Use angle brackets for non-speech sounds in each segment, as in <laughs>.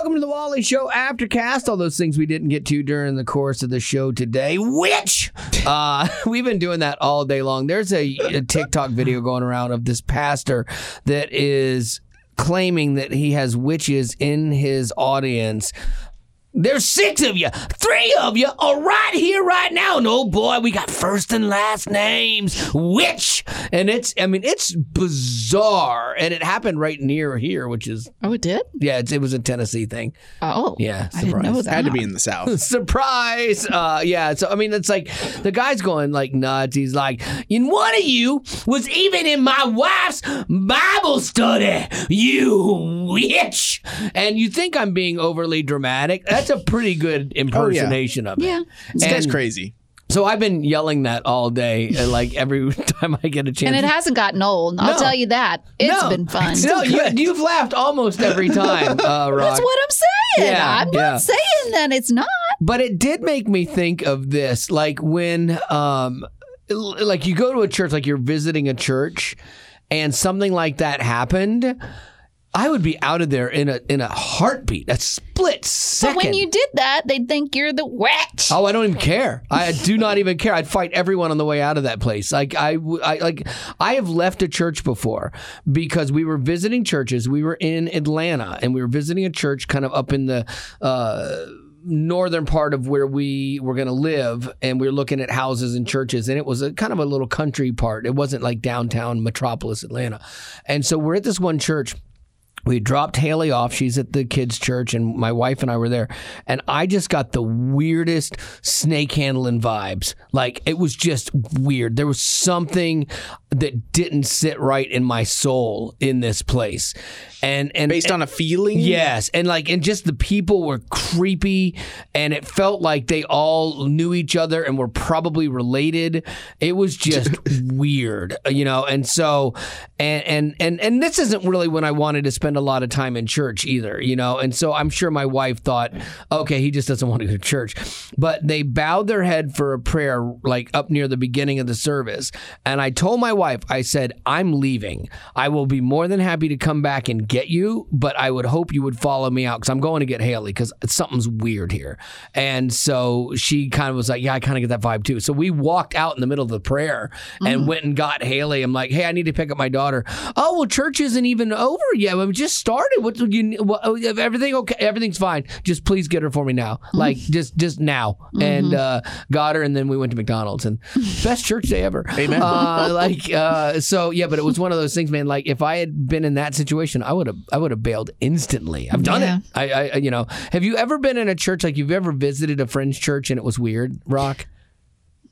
welcome to the Wally Show Aftercast. All those things we didn't get to during the course of the show today. Which uh, <laughs> we've been doing that all day long. There's a, a TikTok video going around of this pastor that is claiming that he has witches in his audience. There's six of you. Three of you are right here, right now. And oh boy, we got first and last names. Which? And it's, I mean, it's bizarre. And it happened right near here, which is, Oh, it did? yeah, it's, it was a Tennessee thing. Oh. Yeah, I didn't know surprise. that. Had to be in the South. <laughs> Surprise! Uh, yeah, so I mean, it's like the guy's going like nuts. He's like, "And one of you was even in my wife's Bible study, you witch!" And you think I'm being overly dramatic? That's a pretty good impersonation of it. Yeah. This guy's And crazy. So I've been yelling that all day, <laughs> uh, like every <laughs> time I get a chance. And it hasn't gotten old. I'll No. tell you that. It's No. been fun. No, you, you've laughed almost every <laughs> time, uh, Rock. That's what I'm saying. Yeah, I'm yeah. not saying that it's not. But it did make me think of this, like when, um, l- like you go to a church, like you're visiting a church, and something like that happened. I would be out of there in a in a heartbeat, a split second. But when you did that, they'd think you're the witch. Oh, I don't even care. I do not even care. I'd fight everyone on the way out of that place. Like I, I- like I have left a church before because we were visiting churches. We were in Atlanta and we were visiting a church kind of up in the. Uh, northern part of where we were going to live and we were looking at houses and churches and it was a kind of a little country part it wasn't like downtown metropolis atlanta and so we're at this one church we dropped Haley off. She's at the kids' church, and my wife and I were there. And I just got the weirdest snake handling vibes. Like it was just weird. There was something that didn't sit right in my soul in this place. And and Based on a feeling? Yes, and like and just the people were creepy and it felt like they all knew each other and were probably related. It was just <laughs> weird, you know. And so and and and and this isn't really when I wanted to spend a lot of time in church either, you know. And so I'm sure my wife thought, "Okay, he just doesn't want to go to church." But they bowed their head for a prayer like up near the beginning of the service. And I told my wife, I said, "I'm leaving. I will be more than happy to come back and get you, but I would hope you would follow me out because I'm going to get Haley because something's weird here. And so she kind of was like, Yeah, I kind of get that vibe too. So we walked out in the middle of the prayer and mm-hmm. went and got Haley. I'm like, Hey, I need to pick up my daughter. Oh, well, church isn't even over yet. Just started. What you, what, oh, everything okay? Everything's fine. Just please get her for me now. Like, just, just now. And uh, got her. And then we went to McDonald's and <laughs> best church day ever. Amen. Uh, like, uh, so yeah, but it was one of those things, man. Like, if I had been in that situation, I would have, I would have bailed instantly. I've done Yeah. it. I, I, you know, have you ever been in a church like you've ever visited a friend's church and it was weird, Rock?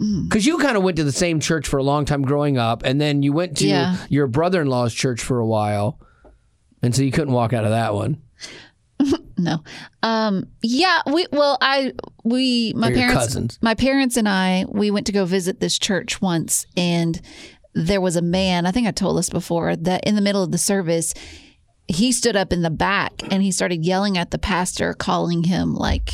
Mm. Because you kind of went to the same church for a long time growing up, and then you went to Yeah. your brother-in-law's church for a while, and so you couldn't walk out of that one. <laughs> No. Um yeah, we well I we my parents cousins. my parents and I we went to go visit this church once and there was a man, I think I told this before, that in the middle of the service he stood up in the back and he started yelling at the pastor calling him like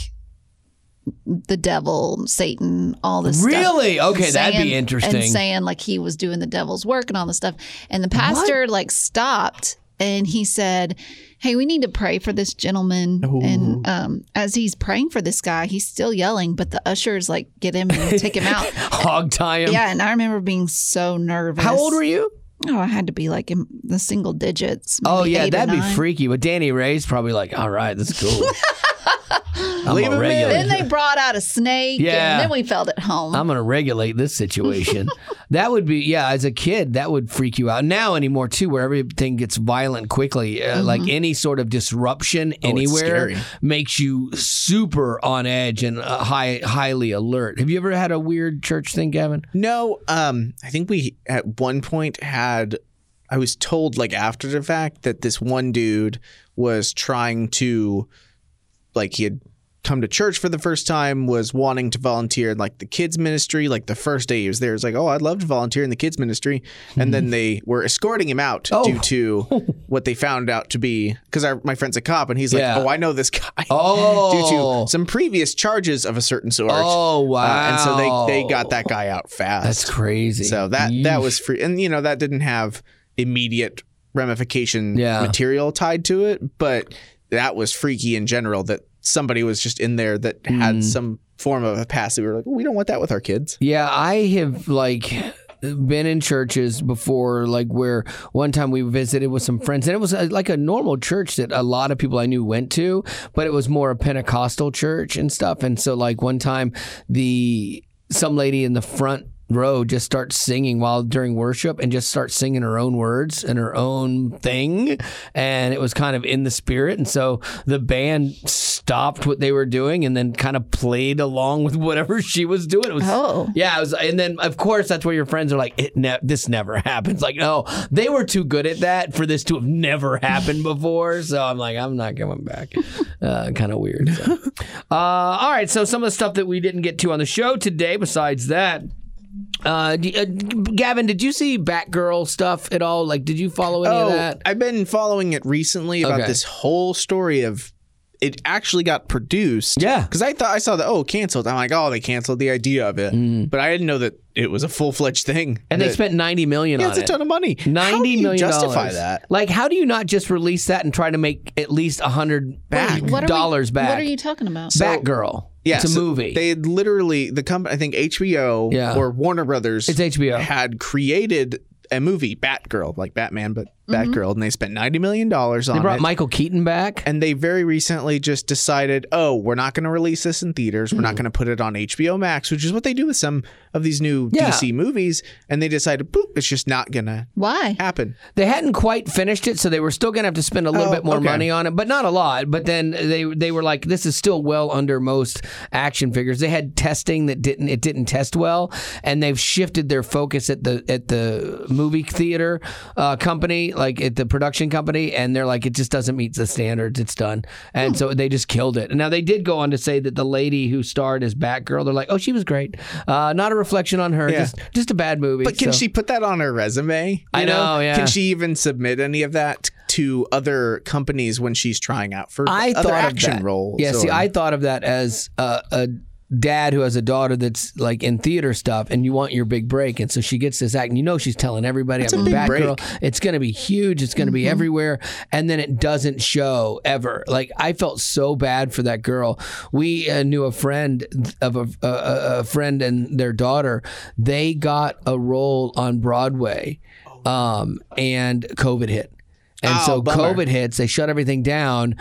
the devil, Satan, all this stuff. Really? Okay, that'd be interesting. And saying like he was doing the devil's work and all this stuff. And the pastor like stopped and he said, Hey, we need to pray for this gentleman. And um, as he's praying for this guy, he's still yelling, but the ushers like get him and take him out. <laughs> Hog tie him. yeah. And I remember being so nervous. How old were you? Oh, I had to be like in the single digits. Oh yeah, that'd be freaky. But Danny Ray's probably like, all right, that's cool. <laughs> I'm Leave gonna him regulate. Then they brought out a snake. Yeah. And then we felt at home. I'm gonna regulate this situation. <laughs> that would be yeah. As a kid, that would freak you out. Now anymore too, where everything gets violent quickly. Uh, Like any sort of disruption anywhere scary. makes you super on edge and uh, high highly alert. Have you ever had a weird church thing, Gavin? No, um, I think we at one point had. I was told like after the fact that this one dude was trying to, like, he had come to church for the first time, was wanting to volunteer in like the kids ministry. Like the first day he was there, was like, "Oh, I'd love to volunteer in the kids ministry," and then they were escorting him out Oh. due to <laughs> what they found out to be because my friend's a cop, and he's like, Yeah. "Oh, I know this guy." Oh. <laughs> due to some previous charges of a certain sort. Oh wow! Uh, and so they they got that guy out fast. That's crazy. So that that was free, and you know that didn't have immediate ramification Yeah. material tied to it, but that was freaky in general. That somebody was just in there that had Mm. some form of a past. that We were like, we don't want that with our kids. Yeah, I have like been in churches before, like where one time we visited with some friends, and it was uh like a normal church that a lot of people I knew went to, but it was more a Pentecostal church and stuff. And so, like one time, the some lady in the front row just starts singing while during worship and just starts singing her own words and her own thing and it was kind of in the spirit and so the band stopped what they were doing and then kind of played along with <laughs> whatever she was doing it was Oh. yeah, it was, and then of course that's where your friends are like, "It ne- this never <laughs> happens." Like, no, they were too good at that for this to have never <laughs> happened before. So I'm like, I'm not going back. Uh, kind of weird. so. Uh, all right, so some of the stuff that we didn't get to on the show today, besides that. Uh, uh, Gavin, did you see Batgirl stuff at all? Like, did you follow any of that? I've been following it recently about Okay. this whole story of it actually got produced. Yeah. Because I thought I saw the oh canceled. I'm like, oh, they canceled the idea of it. But I didn't know that it was a full fledged thing. Mm. And they spent ninety million yeah, on it's a ton of money. How Ninety do you million justify dollars. that? Like, how do you not just release that and try to make at least a hundred Back. What are we- dollars back? What are you talking about? Batgirl. Yeah, it's a so movie. They had literally the company. I think HBO Yeah. or Warner Brothers. It's HBO. had created a movie, Batgirl, like Batman, but Batgirl, and they spent ninety million dollars on it. they brought it. Michael Keaton back. and they very recently just decided, oh, we're not going to release this in theaters. We're not Hmm. going to put it on HBO Max, which is what they do with some of these new Yeah. DC movies. And they decided, boop, it's just not going to Why? happen. They hadn't quite finished it, so they were still going to have to spend a little Oh, bit more okay. money on it, but not a lot. But then they they were like, "This is still well under most action figures." They had testing that didn't it didn't test well, and they've shifted their focus at the at the movie theater uh, company, like at the production company, and they're like, "It just doesn't meet the standards. It's done," and so they just killed it. And now they did go on to say that the lady who starred as Batgirl, they're like, "Oh, she was great. Uh, not a reflection on her. Yeah. Just just a bad movie." But can So- she put that on her resume? You I know, yeah. Can she even submit any of that to other companies when she's trying out for I other thought action of that. roles? Yeah, see, or- I thought of that as uh, a dad who has a daughter that's like in theater stuff, and you want your big break, and so she gets this act, and you know she's telling everybody, It's "I'm a a big break. It's going to be huge. It's going to be everywhere," and then it doesn't show ever. Like I felt so bad for that girl. We uh, knew a friend of a, a, a- a friend and their daughter. They got a role on Broadway, um, and COVID hit. And Oh, so bummer. COVID hits, they shut everything down.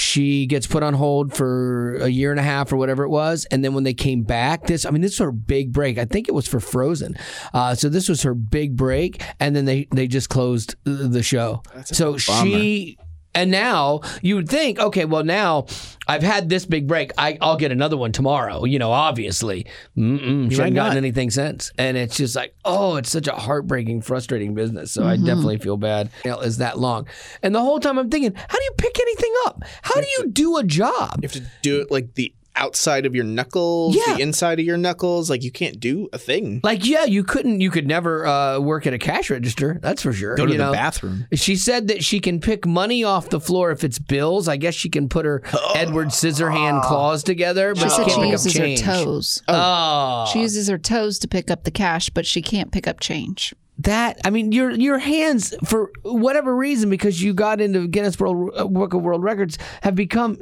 She gets put on hold for a year and a half or whatever it was. And then when they came back, this, I mean, this was her big break. I think it was for Frozen. Uh, so this was her big break. And then they, they just closed the the show. So she, and now you would think, okay, well, now I've had this big break. I, I'll get another one tomorrow, you know, obviously. Mm-mm, she hasn't gotten not. anything since. And it's just like, oh, it's such a heartbreaking, frustrating business. So I mm-hmm. definitely feel bad you know, is that long. And the whole time I'm thinking, how do you pick anything up? How do you do a job? You have to do it like the outside of your knuckles, Yeah. the inside of your knuckles. Like you can't do a thing. Like, yeah, you couldn't, you could never uh, work at a cash register. That's for sure. Go to you the know? bathroom. She said that she can pick money off the floor if it's bills. I guess she can put her Edward Scissorhand claws together, but She she said can't she pick up uses her change. toes. Oh, She uses her toes to pick up the cash, but she can't pick up change. that I mean, your your hands for whatever reason because you got into Guinness World uh, Book of World Records have become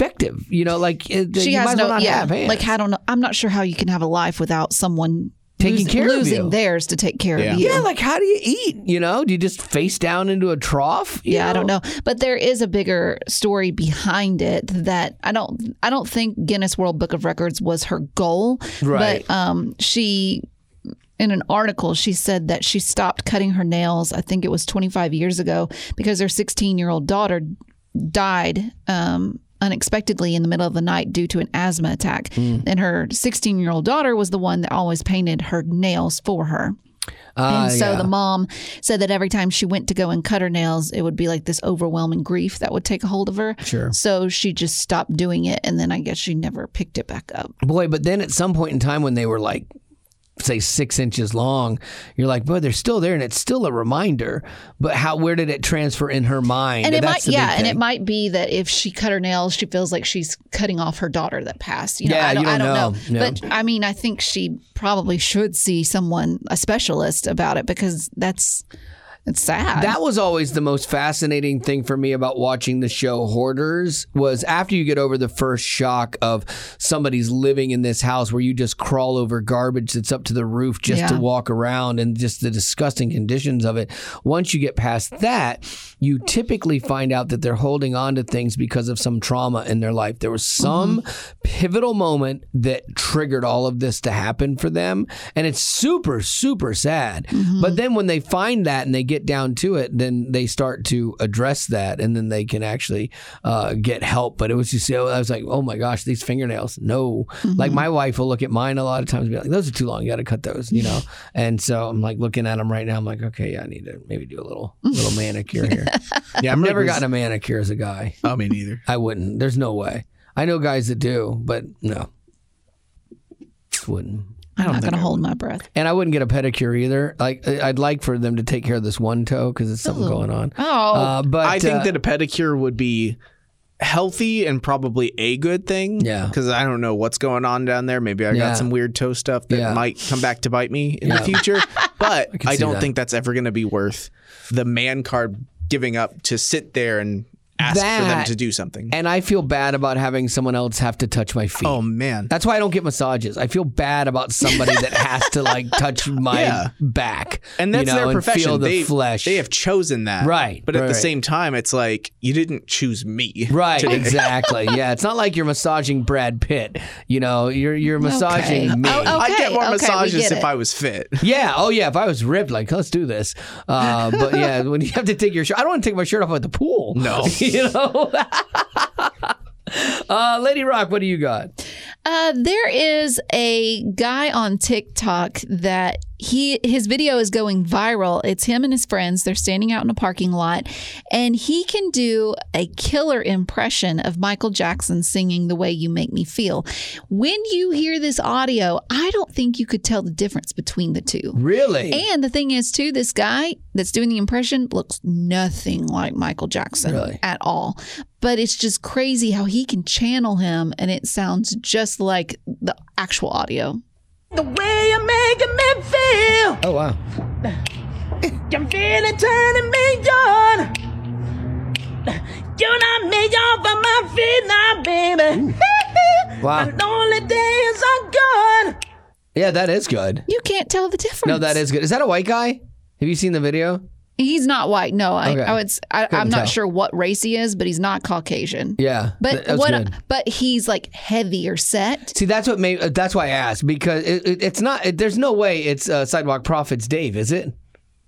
ineffective. You know, like uh, She you has might no, well not yeah. have hands. Like I don't know. I'm not sure how you can have a life without someone Taking losing, care of losing you. theirs to take care Yeah. of you. yeah, like how do you eat? You know, do you just face down into a trough? You yeah, I don't know, but there is a bigger story behind it that I don't. I don't think Guinness World Book of Records was her goal, Right. But um, she, in an article, she said that she stopped cutting her nails. I think it was 25 years ago because her 16 year old daughter died. Um, unexpectedly in the middle of the night due to an asthma attack and her 16 year old daughter was the one that always painted her nails for her Uh, and so yeah. the mom said that every time she went to go and cut her nails, it would be like this overwhelming grief that would take a hold of her. Sure. So she just stopped doing it. And then I guess she never picked it back up. boy, but then at some point in time when they were like say six inches long, you're like, boy, they're still there, and it's still a reminder. But how? Where did it transfer in her mind? And it That's might, yeah, and it might be that if she cut her nails, she feels like she's cutting off her daughter that passed. You know, Yeah, I don't, don't I don't know. know. Yeah. But I mean, I think she probably should see someone, a specialist about it, because that's It's sad. That was always the most fascinating thing for me about watching the show Hoarders was after you get over the first shock of somebody's living in this house where you just crawl over garbage that's up to the roof just to walk around and just the disgusting conditions of it. Once you get past that, you typically find out that they're holding on to things because of some trauma in their life. There was some mm-hmm. pivotal moment that triggered all of this to happen for them. And it's super, super sad. Mm-hmm. But then when they find that and they get down to it, then they start to address that and then they can actually uh, get help. But it was just, I was like, oh my gosh, these fingernails. No. Like my wife will look at mine a lot of times and be like, those are too long. You got to cut those, you know? <laughs> and so I'm like looking at them right now. I'm like, okay, yeah, I need to maybe do a little, little <laughs> manicure here. Yeah, I've never gotten a manicure as a guy. Oh, me neither. I wouldn't. There's no way. I know guys that do, but no. Wouldn't. I'm not going to hold my breath. And I wouldn't get a pedicure either. Like I- I'd like for them to take care of this one toe because it's something going on. Oh, Uh, but I think uh, that a pedicure would be healthy and probably a good thing. Yeah. Because I don't know what's going on down there. Maybe I Yeah. got some weird toe stuff that Yeah. might come back to bite me in the future. <laughs> But can I, don't that. think that's ever going to be worth the man card giving up to sit there and ask for them to do something. and I feel bad about having someone else have to touch my feet. oh man. That's why I don't get massages. I feel bad about somebody that has to like <laughs> touch my Yeah. back. and that's you know, their and profession. feel the they, flesh. they have chosen that. Right, But at right, the right. same time, it's like you didn't choose me. Right, today. exactly. <laughs> Yeah, it's not like you're massaging Brad Pitt. You know, you're you're massaging Okay. me. Oh, oh. I'd get more okay, massages get if. I was fit. Yeah. Oh, yeah. If I was ripped, like, let's do this. Uh, but yeah, when you have to take your shirt, I don't want to take my shirt off at the pool. No. <laughs> <laughs> you know. <laughs> uh, Lady Rock, what do you got? Uh, there is a guy on TikTok that he his video is going viral. It's him and his friends. They're standing out in a parking lot, and he can do a killer impression of Michael Jackson singing "The Way You Make Me Feel." When you hear this audio, I don't think you could tell the difference between the two. Really? And the thing is, too, this guy that's doing the impression looks nothing like Michael Jackson Really? at all. But it's just crazy how he can channel him and it sounds just like the actual audio. The way you're making me feel, oh wow. I'm feeling turning me on. You're not me off of my feet now, baby. Wow. My lonely days are gone. Yeah, that is good. You can't tell the difference. No, that is good. Is that a white guy? Have you seen the video? He's not white. No, I, Okay. I would. I, am not sure what race he is, but he's not Caucasian. Yeah. But what? good. But he's like heavier set. See, that's what made. That's why I asked because it, it, it's not. It, there's no way it's uh, Sidewalk Prophets Dave, is it?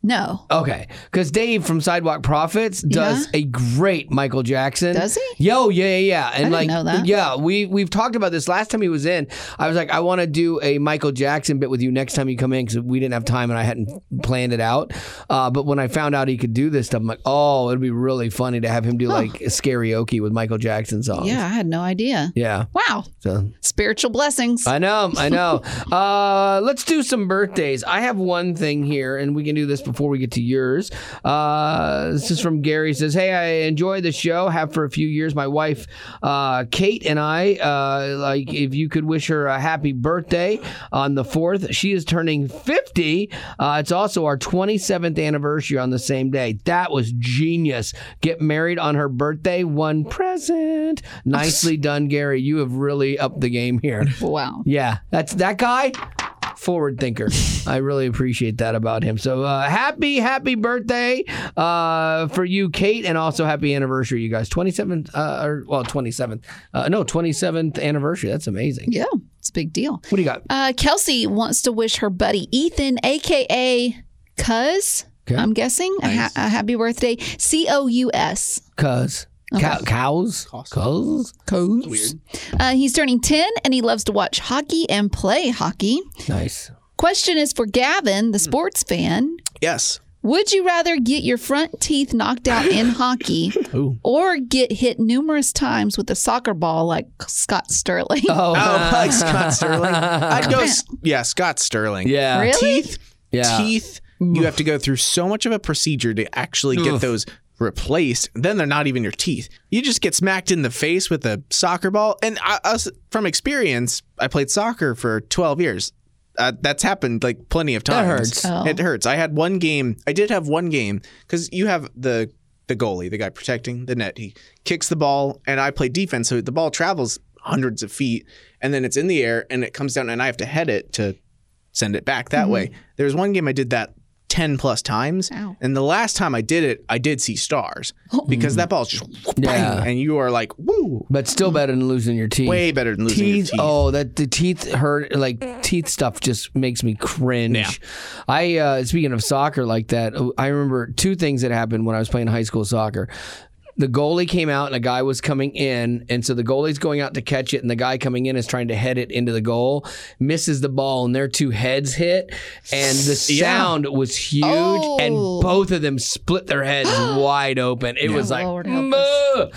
No, Okay, because Dave from Sidewalk Prophets does Yeah? a great Michael Jackson. Does he? Yo, yeah, yeah, yeah. And like, know that. yeah, we we've talked about this last time he was in. I was like, I want to do a Michael Jackson bit with you next time you come in because we didn't have time and I hadn't planned it out. Uh, but when I found out he could do this stuff, I'm like, oh, it'd be really funny to have him do like a karaoke with Michael Jackson songs. yeah, I had no idea. yeah. Wow, So spiritual blessings. I know, I know. <laughs> uh, let's do some birthdays. I have one thing here, and we can do this before we get to yours. Uh, this is from Gary. He says, "Hey, I enjoy the show. Have for a few years. My wife, uh, Kate, and I uh, like. If you could wish her a happy birthday on the fourth. She is turning fifty. Uh, it's also our twenty seventh anniversary on the same day. That was genius. Get married on her birthday. One present. Nicely <laughs> done, Gary. You have really upped the game here. wow. Yeah, that's that guy. Forward thinker. I really appreciate that about him. So uh, happy, happy birthday uh, for you, Kate, and also happy anniversary, you guys. Twenty seventh, uh, or well, twenty seventh. Uh, no, twenty seventh anniversary. That's amazing. Yeah, it's a big deal. What do you got? Uh, Kelsey wants to wish her buddy Ethan, aka Cuz, Okay. I'm guessing, a, ha- a happy birthday. C O U S. Cuz Cow- cows, cows. Cuz. Weird. Uh, he's turning 10 and he loves to watch hockey and play hockey. Nice. Question is for Gavin, the Hmm. sports fan. Yes. Would you rather get your front teeth knocked out in <laughs> hockey Ooh. or get hit numerous times with a soccer ball like Scott Sterling? Oh, Oh, <laughs> like Scott Sterling. I'd go. Yeah, Scott Sterling. yeah. Really? Teeth. Yeah. Teeth. You have to go through so much of a procedure to actually get Oof. those replaced. Then they're not even your teeth. You just get smacked in the face with a soccer ball. And I, us, from experience, I played soccer for 12 years. uh, that's happened like plenty of That times. hurts. Oh. It hurts. I had one game. I did have one game because you have the the goalie, the guy protecting the net. He kicks the ball, and I play defense, so the ball travels hundreds of feet, and then it's in the air, and it comes down, and I have to head it to send it back that way. There was one game I did that. 10 plus times Ow. and the last time I did it I did see stars <gasps> because that ball's just bang, Yeah. and you are like woo But still better than losing your teeth. way better than losing your teeth, teeth. Oh, that the teeth hurt. Like teeth stuff just makes me cringe. Yeah. I uh, speaking of soccer like that, I remember two things that happened when I was playing high school soccer. The goalie came out and a guy was coming in, and so the goalie's going out to catch it, and the guy coming in is trying to head it into the goal, misses the ball, and their two heads hit, and the Yeah. sound was huge, and Oh. both of them split their heads <gasps> wide open. It was like, Lord.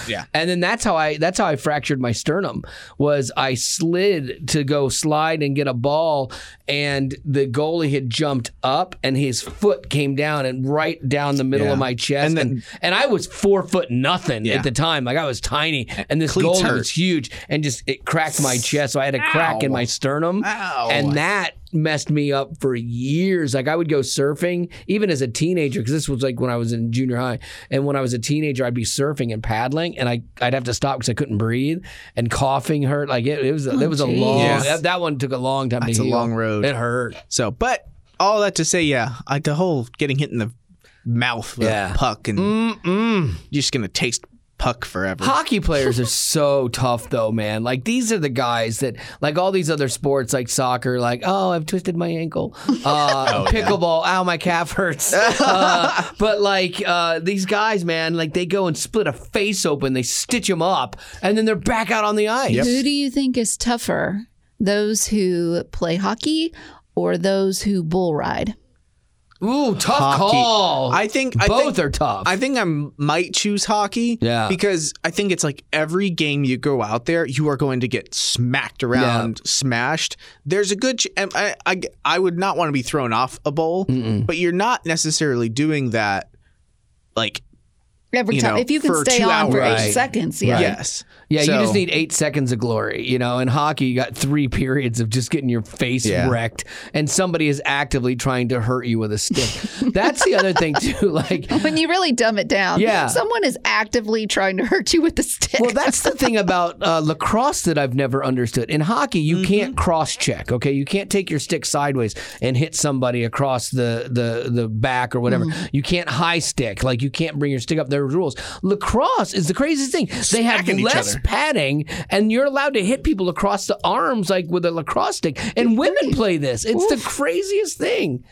Yeah. And then that's how I that's how I fractured my sternum was I slid to go slide and get a ball and the goalie had jumped up and his foot came down and right down the middle Yeah. of my chest And and then- and, I was four foot nothing Yeah. at the time like I was tiny and this Cleats goalie hurt. was huge and just it cracked my chest so I had a crack in my sternum Ow. and that messed me up for years. Like I would go surfing even as a teenager because this was like when I was in junior high. And when I was a teenager, I'd be surfing and paddling, and I I'd have to stop because I couldn't breathe and coughing hurt. Like it, it was oh, it was a long Yeah. that, that one took a long time That's to a heal. long road. It hurt. So, but all that to say, yeah, like the whole getting hit in the mouth with Yeah. a puck, and Mm-mm. you're just gonna taste puck forever. Hockey <laughs> players are so tough, though, man. Like these are the guys that, like all these other sports, like soccer, like oh, I've twisted my ankle. <laughs> Uh, pickleball, ow, my calf hurts. <laughs> uh, but like uh, these guys, man, like they go and split a face open, they stitch them up, and then they're back out on the ice. Who do you think is tougher? Those who play hockey or those who bull ride? Ooh, tough Hockey. call. I think I both think, are tough. I think I might choose hockey. Yeah. Because I think it's like every game you go out there, you are going to get smacked around, smashed. There's a good. Ch- I, I I would not want to be thrown off a bowl, but you're not necessarily doing that. Like Every time. know, if you can stay two on for eight Right. seconds, yeah. yes, Yeah, you just need eight seconds of glory. You know, in hockey, you got three <laughs> periods of just getting your face Yeah. wrecked, and somebody is actively trying to hurt you with a stick. That's the other thing too. <laughs> Like, <laughs> When you really dumb it down, Yeah. someone is actively trying to hurt you with a stick. well, that's the thing about uh, lacrosse that I've never understood. In hockey, you can't cross check. Okay, you can't take your stick sideways and hit somebody across the the the back or whatever. You can't high stick. Like you can't bring your stick up. There are rules. Lacrosse is the craziest thing. They have Smacking each less other. Padding, and you're allowed to hit people across the arms like with a lacrosse stick. And women play this. It's the craziest thing.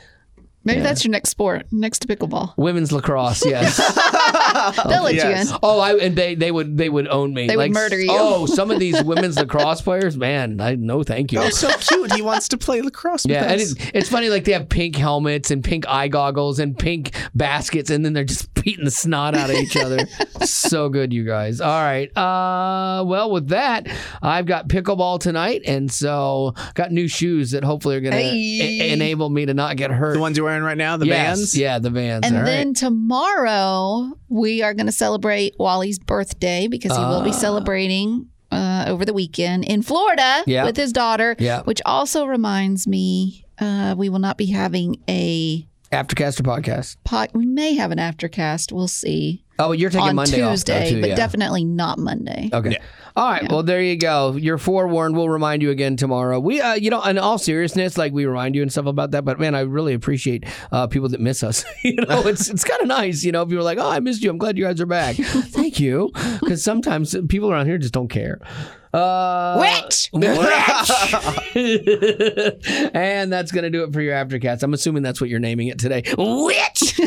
Maybe that's your next sport, next to pickleball. Women's lacrosse, yes. <laughs> <laughs> They'll let yes. you in. Oh, I and they they would they would own me. They would Like, murder you. Oh, <laughs> some of these women's lacrosse players, man, I no thank you. Oh, so cute. He wants to play lacrosse. with Yeah, and us. it's, it's funny. Like they have pink helmets and pink eye goggles and pink baskets, and then they're just <laughs> beating the snot out of each other. so good, you guys. All right. Uh, well, with that, I've got pickleball tonight, and so got new shoes that hopefully are going to Hey. enable me to not get hurt. the ones you're wearing right now, the Yes, bands. yeah, the vans. And All right. then tomorrow we are going to celebrate Wally's birthday because he will be celebrating uh, over the weekend in Florida Yeah. with his daughter. Yeah. Which also reminds me, uh, we will not be having a Aftercaster podcast. pot. We may have an aftercast. We'll see Oh, you're taking on Monday off, Tuesday, though, too, but yeah. definitely not Monday. Okay. All right. Well, there you go. You're forewarned. We'll remind you again tomorrow. We, uh, you know, in all seriousness, like we remind you and stuff about that. But man, I really appreciate uh, people that miss us. <laughs> you know, it's it's kind of nice. You know, people are like, "Oh, I missed you. I'm glad you guys are back." <laughs> Thank you, because sometimes people around here just don't care. Uh, Witch! <laughs> and that's gonna do it for your aftercast. I'm assuming that's what you're naming it today. Witch.